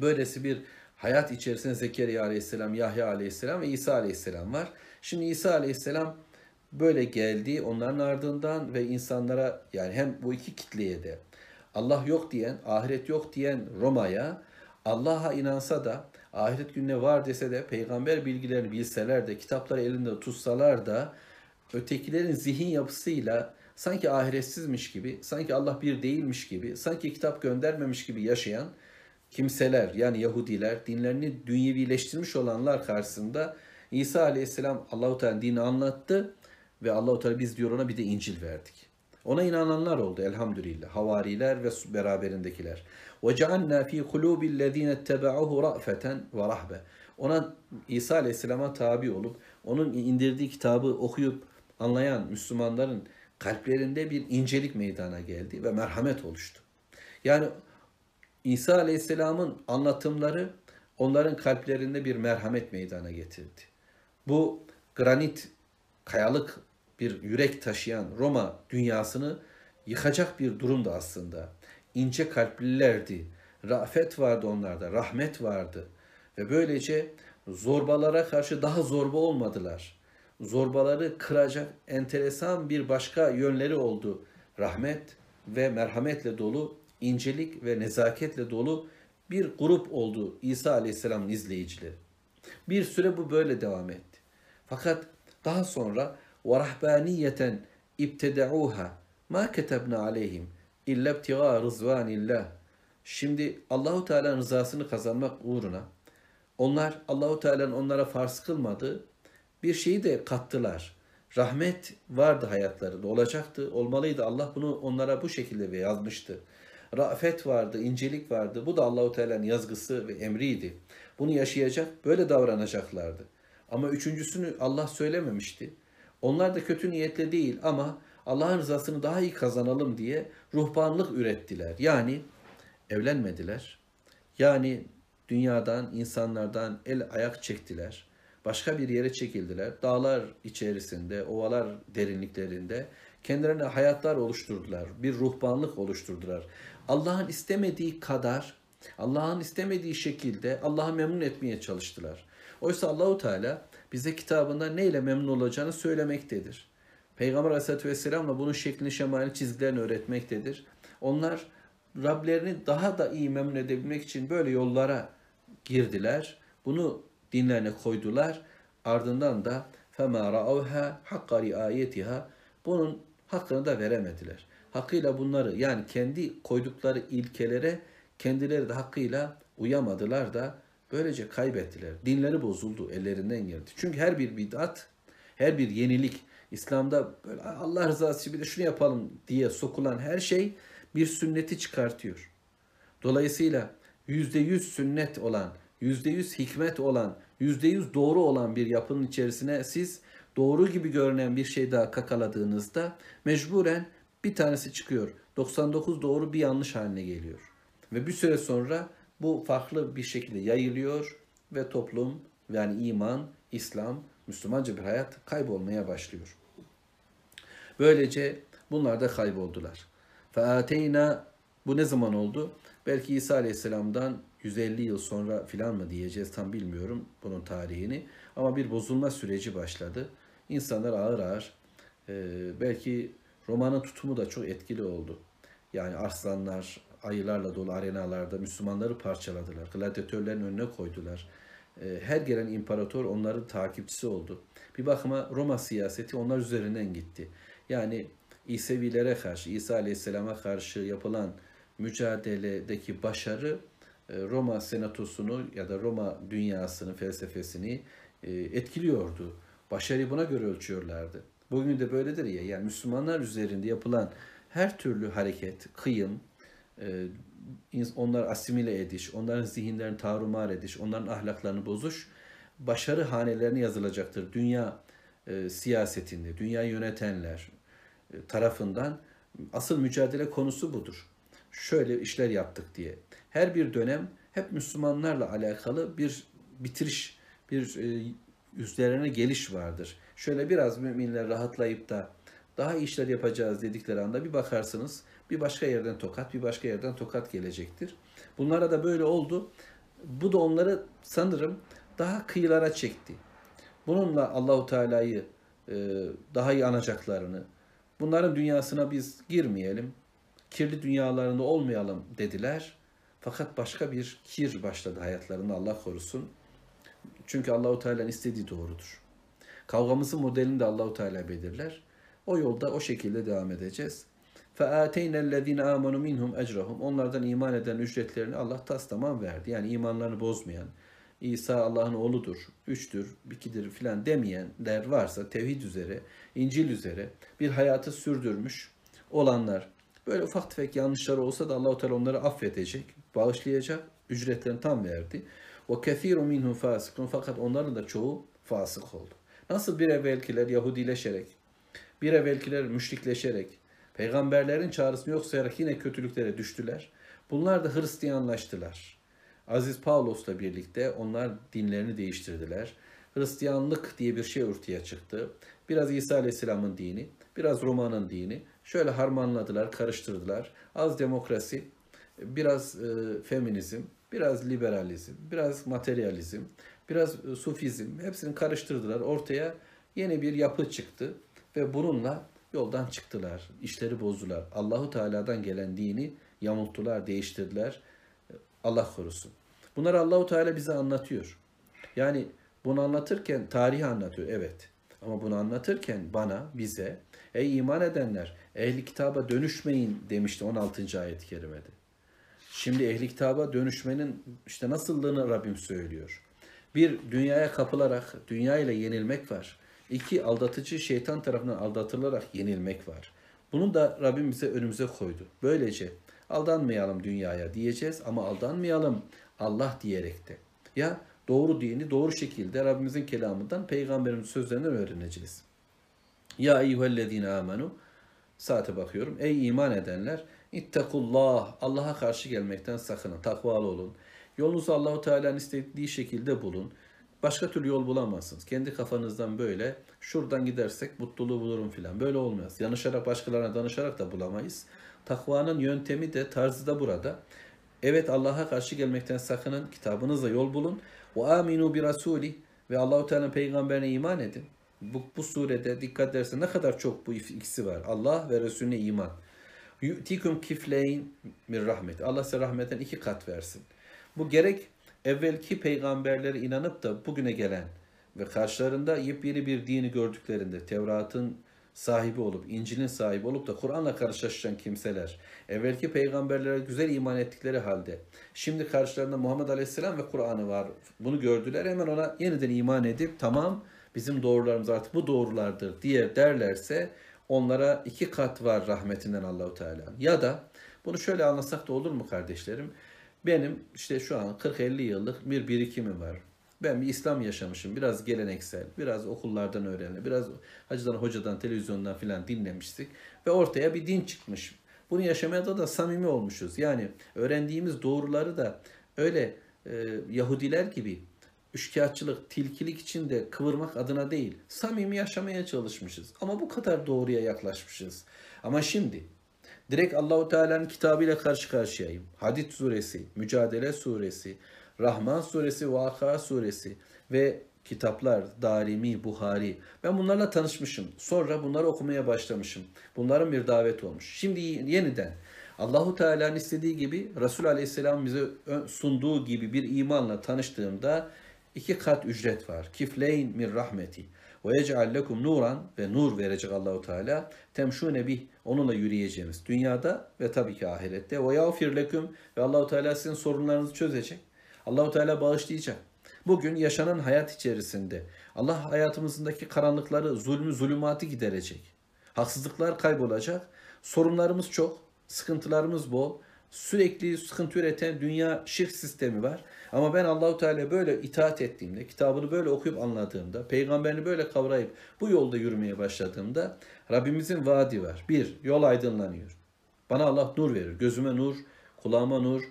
A: böylesi bir hayat içerisinde Zekeriya aleyhisselam, Yahya aleyhisselam ve İsa aleyhisselam var. Şimdi İsa aleyhisselam böyle geldi onların ardından ve insanlara yani hem bu iki kitleye de Allah yok diyen, ahiret yok diyen Roma'ya Allah'a inansa da ahiret gününe var dese de peygamber bilgilerini bilseler de kitapları elinde tutsalar da ötekilerin zihin yapısıyla sanki ahiretsizmiş gibi, sanki Allah bir değilmiş gibi, sanki kitap göndermemiş gibi yaşayan kimseler yani Yahudiler dinlerini dünyevileştirmiş olanlar karşısında İsa Aleyhisselam Allahu Teala dini anlattı ve Allahu Teala biz diyor ona bir de İncil verdik. Ona inananlar oldu elhamdülillah. Havariler ve beraberindekiler. Ve cealna fi kulubillezine etteba'uhu ra'feten ve rahbe. Ona İsa Aleyhisselam'a tabi olup onun indirdiği kitabı okuyup anlayan Müslümanların kalplerinde bir incelik meydana geldi ve merhamet oluştu. Yani İsa Aleyhisselam'ın anlatımları onların kalplerinde bir merhamet meydana getirdi. Bu granit, kayalık bir yürek taşıyan Roma dünyasını yıkacak bir durumdu aslında. İnce kalplilerdi. Rafet vardı onlarda, rahmet vardı. Ve böylece zorbalara karşı daha zorba olmadılar. Zorbaları kıracak enteresan bir başka yönleri oldu. Rahmet ve merhametle dolu incelik ve nezaketle dolu bir grup oldu İsa Aleyhisselam'ın izleyicileri. Bir süre bu böyle devam etti. Fakat daha sonra وَرَحْبَانِيَّةً اِبْتَدَعُوهَا مَا كَتَبْنَا عَلَيْهِمْ اِلَّا ابْتِغَاءَ رِضْوَانِ اللّٰهِ Şimdi Allahu Teala'nın rızasını kazanmak uğruna onlar Allahu Teala'nın onlara farz kılmadığı bir şeyi de kattılar. Rahmet vardı hayatlarında, olacaktı, olmalıydı. Allah bunu onlara bu şekilde yazmıştı. Rafet vardı, incelik vardı. Bu da Allahu Teala'nın yazgısı ve emriydi. Bunu yaşayacak, böyle davranacaklardı. Ama üçüncüsünü Allah söylememişti. Onlar da kötü niyetle değil ama Allah'ın rızasını daha iyi kazanalım diye ruhbanlık ürettiler. Yani evlenmediler. Yani dünyadan, insanlardan el ayak çektiler. Başka bir yere çekildiler. Dağlar içerisinde, ovalar derinliklerinde kendilerine hayatlar oluşturdular. Bir ruhbanlık oluşturdular. Allah'ın istemediği kadar, Allah'ın istemediği şekilde Allah'ı memnun etmeye çalıştılar. Oysa Allahu Teala bize kitabında neyle memnun olacağını söylemektedir. Peygamber Aleyhisselatü Vesselam'la bunun şeklini, şemalini, çizgilerini öğretmektedir. Onlar Rablerini daha da iyi memnun edebilmek için böyle yollara girdiler. Bunu dinlerine koydular. Ardından da فَمَا رَأَوْهَا حَقَّ رِعَايَتِهَا Bunun hakkını da veremediler. Hakkıyla bunları yani kendi koydukları ilkelere kendileri de hakkıyla uyamadılar da böylece kaybettiler. Dinleri bozuldu, ellerinden geldi. Çünkü her bir bid'at, her bir yenilik, İslam'da böyle Allah rızası için bir de şunu yapalım diye sokulan her şey bir sünneti çıkartıyor. Dolayısıyla yüzde yüz sünnet olan, yüzde yüz hikmet olan, yüzde yüz doğru olan bir yapının içerisine siz doğru gibi görünen bir şey daha kakaladığınızda mecburen bir tanesi çıkıyor. 99 doğru bir yanlış haline geliyor. Ve bir süre sonra bu farklı bir şekilde yayılıyor ve toplum yani iman, İslam, Müslümanca bir hayat kaybolmaya başlıyor. Böylece bunlar da kayboldular. Feateyna bu ne zaman oldu? Belki İsa Aleyhisselam'dan 150 yıl sonra filan mı diyeceğiz tam bilmiyorum bunun tarihini. Ama bir bozulma süreci başladı. İnsanlar ağır ağır belki romanın tutumu da çok etkili oldu. Yani arslanlar, ayılarla dolu arenalarda Müslümanları parçaladılar. Gladyatörlerin önüne koydular. E, her gelen imparator onların takipçisi oldu. Bir bakıma Roma siyaseti onlar üzerinden gitti. Yani İsevilere karşı, İsa Aleyhisselam'a karşı yapılan mücadeledeki başarı e, Roma senatosunu ya da Roma dünyasını, felsefesini e, etkiliyordu. Başarıyı buna göre ölçüyorlardı. Bugün de böyledir ya. Yani Müslümanlar üzerinde yapılan her türlü hareket, kıyım, e, onlar asimile ediş, onların zihinlerini tarumar ediş, onların ahlaklarını bozuş, başarı hanelerine yazılacaktır. Dünya siyasetinde, dünya yönetenler tarafından asıl mücadele konusu budur şöyle işler yaptık diye. Her bir dönem hep Müslümanlarla alakalı bir bitiriş, bir e, üzerine geliş vardır. Şöyle biraz müminler rahatlayıp da daha iyi işler yapacağız dedikleri anda bir bakarsınız bir başka yerden tokat, bir başka yerden tokat gelecektir. Bunlara da böyle oldu. Bu da onları sanırım daha kıyılara çekti. Bununla Allahu Teala'yı e, daha iyi anacaklarını, bunların dünyasına biz girmeyelim, kirli dünyalarında olmayalım dediler. Fakat başka bir kir başladı hayatlarında Allah korusun. Çünkü Allahu Teala'nın istediği doğrudur. Kavgamızın modelini de Allahu Teala belirler. O yolda o şekilde devam edeceğiz. فَاَتَيْنَا الَّذ۪ينَ آمَنُوا مِنْهُمْ اَجْرَهُمْ Onlardan iman eden ücretlerini Allah tas tamam verdi. Yani imanlarını bozmayan, İsa Allah'ın oğludur, üçtür, ikidir filan demeyenler varsa tevhid üzere, İncil üzere bir hayatı sürdürmüş olanlar Böyle ufak tefek yanlışları olsa da Allahu Teala onları affedecek, bağışlayacak, ücretlerini tam verdi. O kethiru minhum fasikun fakat onların da çoğu fasık oldu. Nasıl bir evvelkiler Yahudileşerek, bir evvelkiler müşrikleşerek, peygamberlerin çağrısını yok sayarak yine kötülüklere düştüler. Bunlar da Hristiyanlaştılar. Aziz Pavlos'la birlikte onlar dinlerini değiştirdiler. Hristiyanlık diye bir şey ortaya çıktı. Biraz İsa Aleyhisselam'ın dini, biraz Roma'nın dini. Şöyle harmanladılar, karıştırdılar. Az demokrasi, biraz e, feminizm, biraz liberalizm, biraz materyalizm, biraz e, sufizm hepsini karıştırdılar. Ortaya yeni bir yapı çıktı ve bununla yoldan çıktılar. İşleri bozdular. Allahu Teala'dan gelen dini yamulttular, değiştirdiler. Allah korusun. Bunları Allahu Teala bize anlatıyor. Yani bunu anlatırken tarih anlatıyor evet. Ama bunu anlatırken bana, bize ey iman edenler ehli kitaba dönüşmeyin demişti 16. ayet-i kerimede. Şimdi ehli kitaba dönüşmenin işte nasıllığını Rabbim söylüyor. Bir, dünyaya kapılarak dünya ile yenilmek var. İki, aldatıcı şeytan tarafından aldatılarak yenilmek var. Bunu da Rabbim bize önümüze koydu. Böylece aldanmayalım dünyaya diyeceğiz ama aldanmayalım Allah diyerek de. Ya doğru dini doğru şekilde Rabbimizin kelamından, peygamberimizin sözlerinden öğreneceğiz. Ya eyyühellezine amenu saate bakıyorum. Ey iman edenler ittakullah Allah'a karşı gelmekten sakının. Takvalı olun. Yolunuzu Allahu Teala'nın istediği şekilde bulun. Başka türlü yol bulamazsınız. Kendi kafanızdan böyle şuradan gidersek mutluluğu bulurum filan. Böyle olmaz. Yanışarak başkalarına danışarak da bulamayız. Takvanın yöntemi de tarzı da burada. Evet Allah'a karşı gelmekten sakının. Kitabınızla yol bulun. Ve aminu bi rasuli ve Allahu Teala'nın peygamberine iman edin. Bu, bu surede dikkat edersen ne kadar çok bu ikisi var. Allah ve Resulüne iman. Yu'tikum kifleyn min rahmet. Allah size rahmetten iki kat versin. Bu gerek evvelki peygamberlere inanıp da bugüne gelen ve karşılarında yepyeni bir dini gördüklerinde Tevrat'ın sahibi olup, İncil'in sahibi olup da Kur'an'la karşılaşan kimseler, evvelki peygamberlere güzel iman ettikleri halde, şimdi karşılarında Muhammed Aleyhisselam ve Kur'an'ı var. Bunu gördüler, hemen ona yeniden iman edip, tamam bizim doğrularımız artık bu doğrulardır diye derlerse, onlara iki kat var rahmetinden Allahu Teala. Ya da bunu şöyle anlasak da olur mu kardeşlerim? Benim işte şu an 40-50 yıllık bir birikimim var. Ben bir İslam yaşamışım. Biraz geleneksel, biraz okullardan öğrenme, biraz hacıdan, hocadan, televizyondan filan dinlemiştik. Ve ortaya bir din çıkmış. Bunu yaşamaya da, da samimi olmuşuz. Yani öğrendiğimiz doğruları da öyle e, Yahudiler gibi üçkağıtçılık, tilkilik içinde kıvırmak adına değil, samimi yaşamaya çalışmışız. Ama bu kadar doğruya yaklaşmışız. Ama şimdi direkt Allahu Teala'nın kitabıyla karşı karşıyayım. Hadid suresi, Mücadele suresi, Rahman suresi, Vaka suresi ve kitaplar, Darimi, Buhari. Ben bunlarla tanışmışım. Sonra bunları okumaya başlamışım. Bunların bir davet olmuş. Şimdi yeniden Allahu Teala'nın istediği gibi Resul Aleyhisselam bize sunduğu gibi bir imanla tanıştığımda iki kat ücret var. Kifleyn min rahmeti. Ve yec'al lekum nuran ve nur verecek Allahu Teala. Temşune bih onunla yürüyeceğimiz dünyada ve tabii ki ahirette. Ve yağfir leküm ve Allahu Teala sizin sorunlarınızı çözecek. Allahu Teala bağışlayacak. Bugün yaşanan hayat içerisinde Allah hayatımızdaki karanlıkları, zulmü, zulümatı giderecek. Haksızlıklar kaybolacak. Sorunlarımız çok, sıkıntılarımız bol. Sürekli sıkıntı üreten dünya şirk sistemi var. Ama ben Allahu Teala böyle itaat ettiğimde, kitabını böyle okuyup anladığımda, peygamberini böyle kavrayıp bu yolda yürümeye başladığımda Rabbimizin vaadi var. Bir, yol aydınlanıyor. Bana Allah nur verir. Gözüme nur, kulağıma nur,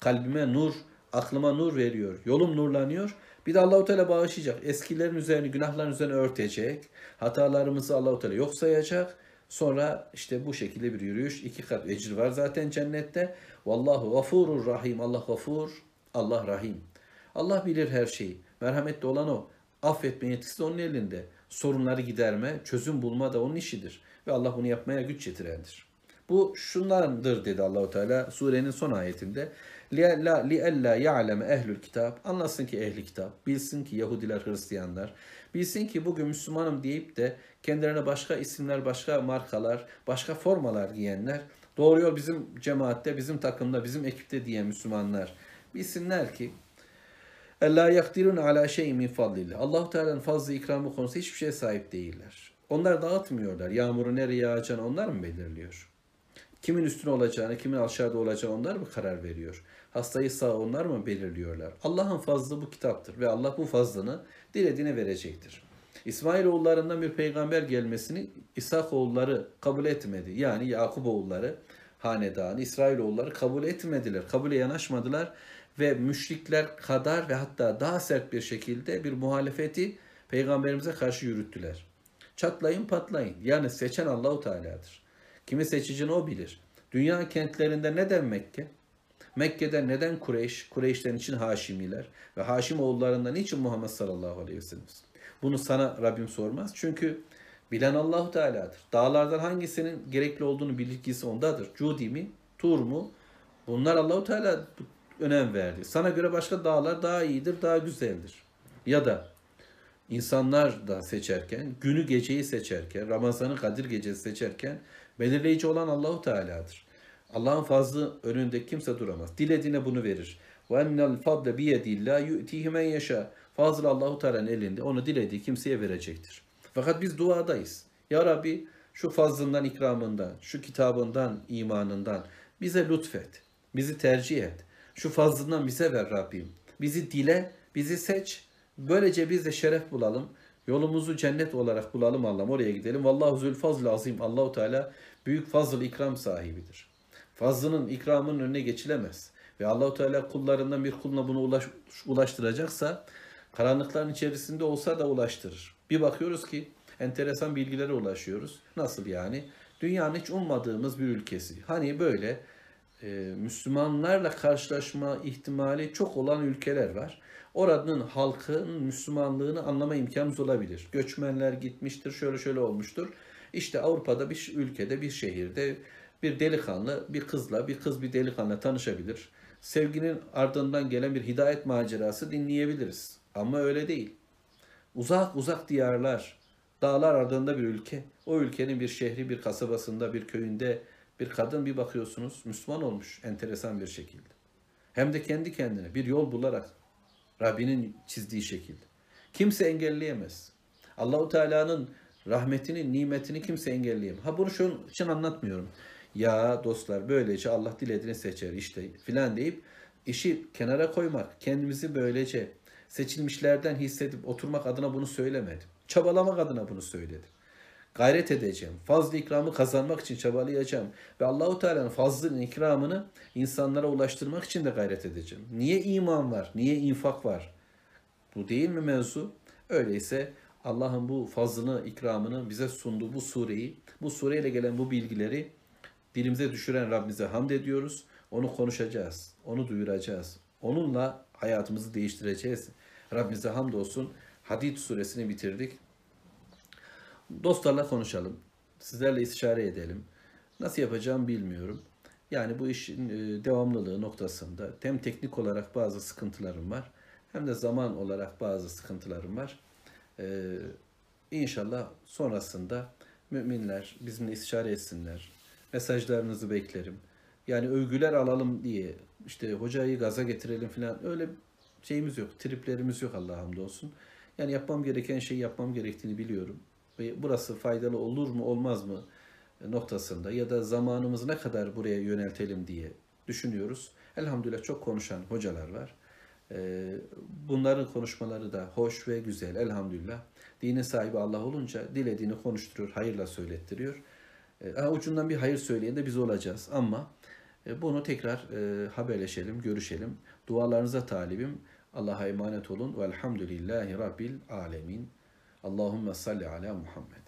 A: kalbime nur, aklıma nur veriyor. Yolum nurlanıyor. Bir de Allahu Teala bağışlayacak. Eskilerin üzerine, günahların üzerine örtecek. Hatalarımızı Allahu Teala yok sayacak. Sonra işte bu şekilde bir yürüyüş. iki kat ecir var zaten cennette. Vallahu gafurur rahim. Allah gafur, Allah rahim. Allah bilir her şeyi. Merhametli olan o. Affetme yetkisi de onun elinde. Sorunları giderme, çözüm bulma da onun işidir. Ve Allah bunu yapmaya güç getirendir. Bu şundandır dedi Allahu Teala surenin son ayetinde. Li ella ya'lem ehlül kitap. Anlasın ki ehli kitap, bilsin ki Yahudiler, Hristiyanlar, bilsin ki bugün Müslümanım deyip de kendilerine başka isimler, başka markalar, başka formalar giyenler, doğru yol bizim cemaatte, bizim takımda, bizim ekipte diye Müslümanlar bilsinler ki Ella yakdirun ala şeyin min fadlillah. Allahu Teala'nın fazla ikramı konusu hiçbir şeye sahip değiller. Onlar dağıtmıyorlar. Yağmuru nereye yağacağını onlar mı belirliyor? Kimin üstüne olacağını, kimin aşağıda olacağını onlar mı karar veriyor? Hastayı sağ onlar mı belirliyorlar? Allah'ın fazlı bu kitaptır ve Allah bu fazlını dilediğine verecektir. İsmail oğullarından bir peygamber gelmesini İshak oğulları kabul etmedi. Yani Yakup oğulları hanedanı, İsrail oğulları kabul etmediler. Kabule yanaşmadılar ve müşrikler kadar ve hatta daha sert bir şekilde bir muhalefeti peygamberimize karşı yürüttüler. Çatlayın patlayın. Yani seçen Allahu Teala'dır. Kimi seçicini o bilir. Dünya kentlerinde neden Mekke? Mekke'de neden Kureyş? Kureyşlerin için Haşimiler. Ve Haşim oğullarından niçin Muhammed sallallahu aleyhi ve sellem? Bunu sana Rabbim sormaz. Çünkü bilen Allahu Teala'dır. Dağlardan hangisinin gerekli olduğunu bilgisi ondadır. Cudi mi? Tur mu? Bunlar Allahu Teala önem verdi. Sana göre başka dağlar daha iyidir, daha güzeldir. Ya da insanlar da seçerken, günü geceyi seçerken, Ramazan'ı Kadir gecesi seçerken belirleyici olan Allahu Teala'dır. Allah'ın fazlı önünde kimse duramaz. Dilediğine bunu verir. Ve ennel fadle bi yedillah yu'tihi men yeşâ. Fazıl Allahu Teala'nın elinde. Onu dilediği kimseye verecektir. Fakat biz duadayız. Ya Rabbi şu fazlından, ikramından, şu kitabından, imanından bize lütfet. Bizi tercih et. Şu fazlından bize ver Rabbim. Bizi dile, bizi seç. Böylece biz de şeref bulalım. Yolumuzu cennet olarak bulalım Allah'ım. Oraya gidelim. Vallahu zül fazl azim. Allahu Teala büyük fazıl ikram sahibidir. Fazlının ikramının önüne geçilemez. Ve Allahu Teala kullarından bir kuluna bunu ulaş, ulaştıracaksa karanlıkların içerisinde olsa da ulaştırır. Bir bakıyoruz ki enteresan bilgilere ulaşıyoruz. Nasıl yani? Dünyanın hiç ummadığımız bir ülkesi. Hani böyle e, Müslümanlarla karşılaşma ihtimali çok olan ülkeler var. Oranın halkın Müslümanlığını anlama imkanımız olabilir. Göçmenler gitmiştir, şöyle şöyle olmuştur. İşte Avrupa'da bir ülkede, bir şehirde bir delikanlı bir kızla, bir kız bir delikanlı tanışabilir. Sevginin ardından gelen bir hidayet macerası dinleyebiliriz. Ama öyle değil. Uzak uzak diyarlar, dağlar ardında bir ülke. O ülkenin bir şehri, bir kasabasında, bir köyünde bir kadın bir bakıyorsunuz Müslüman olmuş enteresan bir şekilde. Hem de kendi kendine bir yol bularak Rabbinin çizdiği şekilde. Kimse engelleyemez. Allahu Teala'nın rahmetini, nimetini kimse engelleyemez. Ha bunu şunun için anlatmıyorum. Ya dostlar böylece Allah dilediğini seçer işte filan deyip işi kenara koymak, kendimizi böylece seçilmişlerden hissedip oturmak adına bunu söylemedim. Çabalamak adına bunu söyledim. Gayret edeceğim. Fazla ikramı kazanmak için çabalayacağım. Ve Allahu Teala'nın fazlının ikramını insanlara ulaştırmak için de gayret edeceğim. Niye iman var? Niye infak var? Bu değil mi mevzu? Öyleyse Allah'ın bu fazlını, ikramını bize sunduğu bu sureyi, bu sureyle gelen bu bilgileri dilimize düşüren Rabbimize hamd ediyoruz. Onu konuşacağız, onu duyuracağız. Onunla hayatımızı değiştireceğiz. Rabbimize hamd olsun. Hadid suresini bitirdik. Dostlarla konuşalım. Sizlerle istişare edelim. Nasıl yapacağım bilmiyorum. Yani bu işin e, devamlılığı noktasında hem teknik olarak bazı sıkıntılarım var hem de zaman olarak bazı sıkıntılarım var. Ee, inşallah sonrasında müminler bizimle istişare etsinler. Mesajlarınızı beklerim. Yani övgüler alalım diye işte hocayı gaza getirelim falan öyle şeyimiz yok. Triplerimiz yok Allah'a hamdolsun. Yani yapmam gereken şeyi yapmam gerektiğini biliyorum. Ve burası faydalı olur mu olmaz mı noktasında ya da zamanımızı ne kadar buraya yöneltelim diye düşünüyoruz. Elhamdülillah çok konuşan hocalar var. Ee, bunların konuşmaları da hoş ve güzel elhamdülillah. Dinin sahibi Allah olunca dilediğini konuşturuyor, hayırla söylettiriyor. Ee, ucundan bir hayır söyleyen de biz olacağız ama e, bunu tekrar e, haberleşelim, görüşelim. Dualarınıza talibim. Allah'a emanet olun. Velhamdülillahi Rabbil alemin. Allahümme salli ala Muhammed.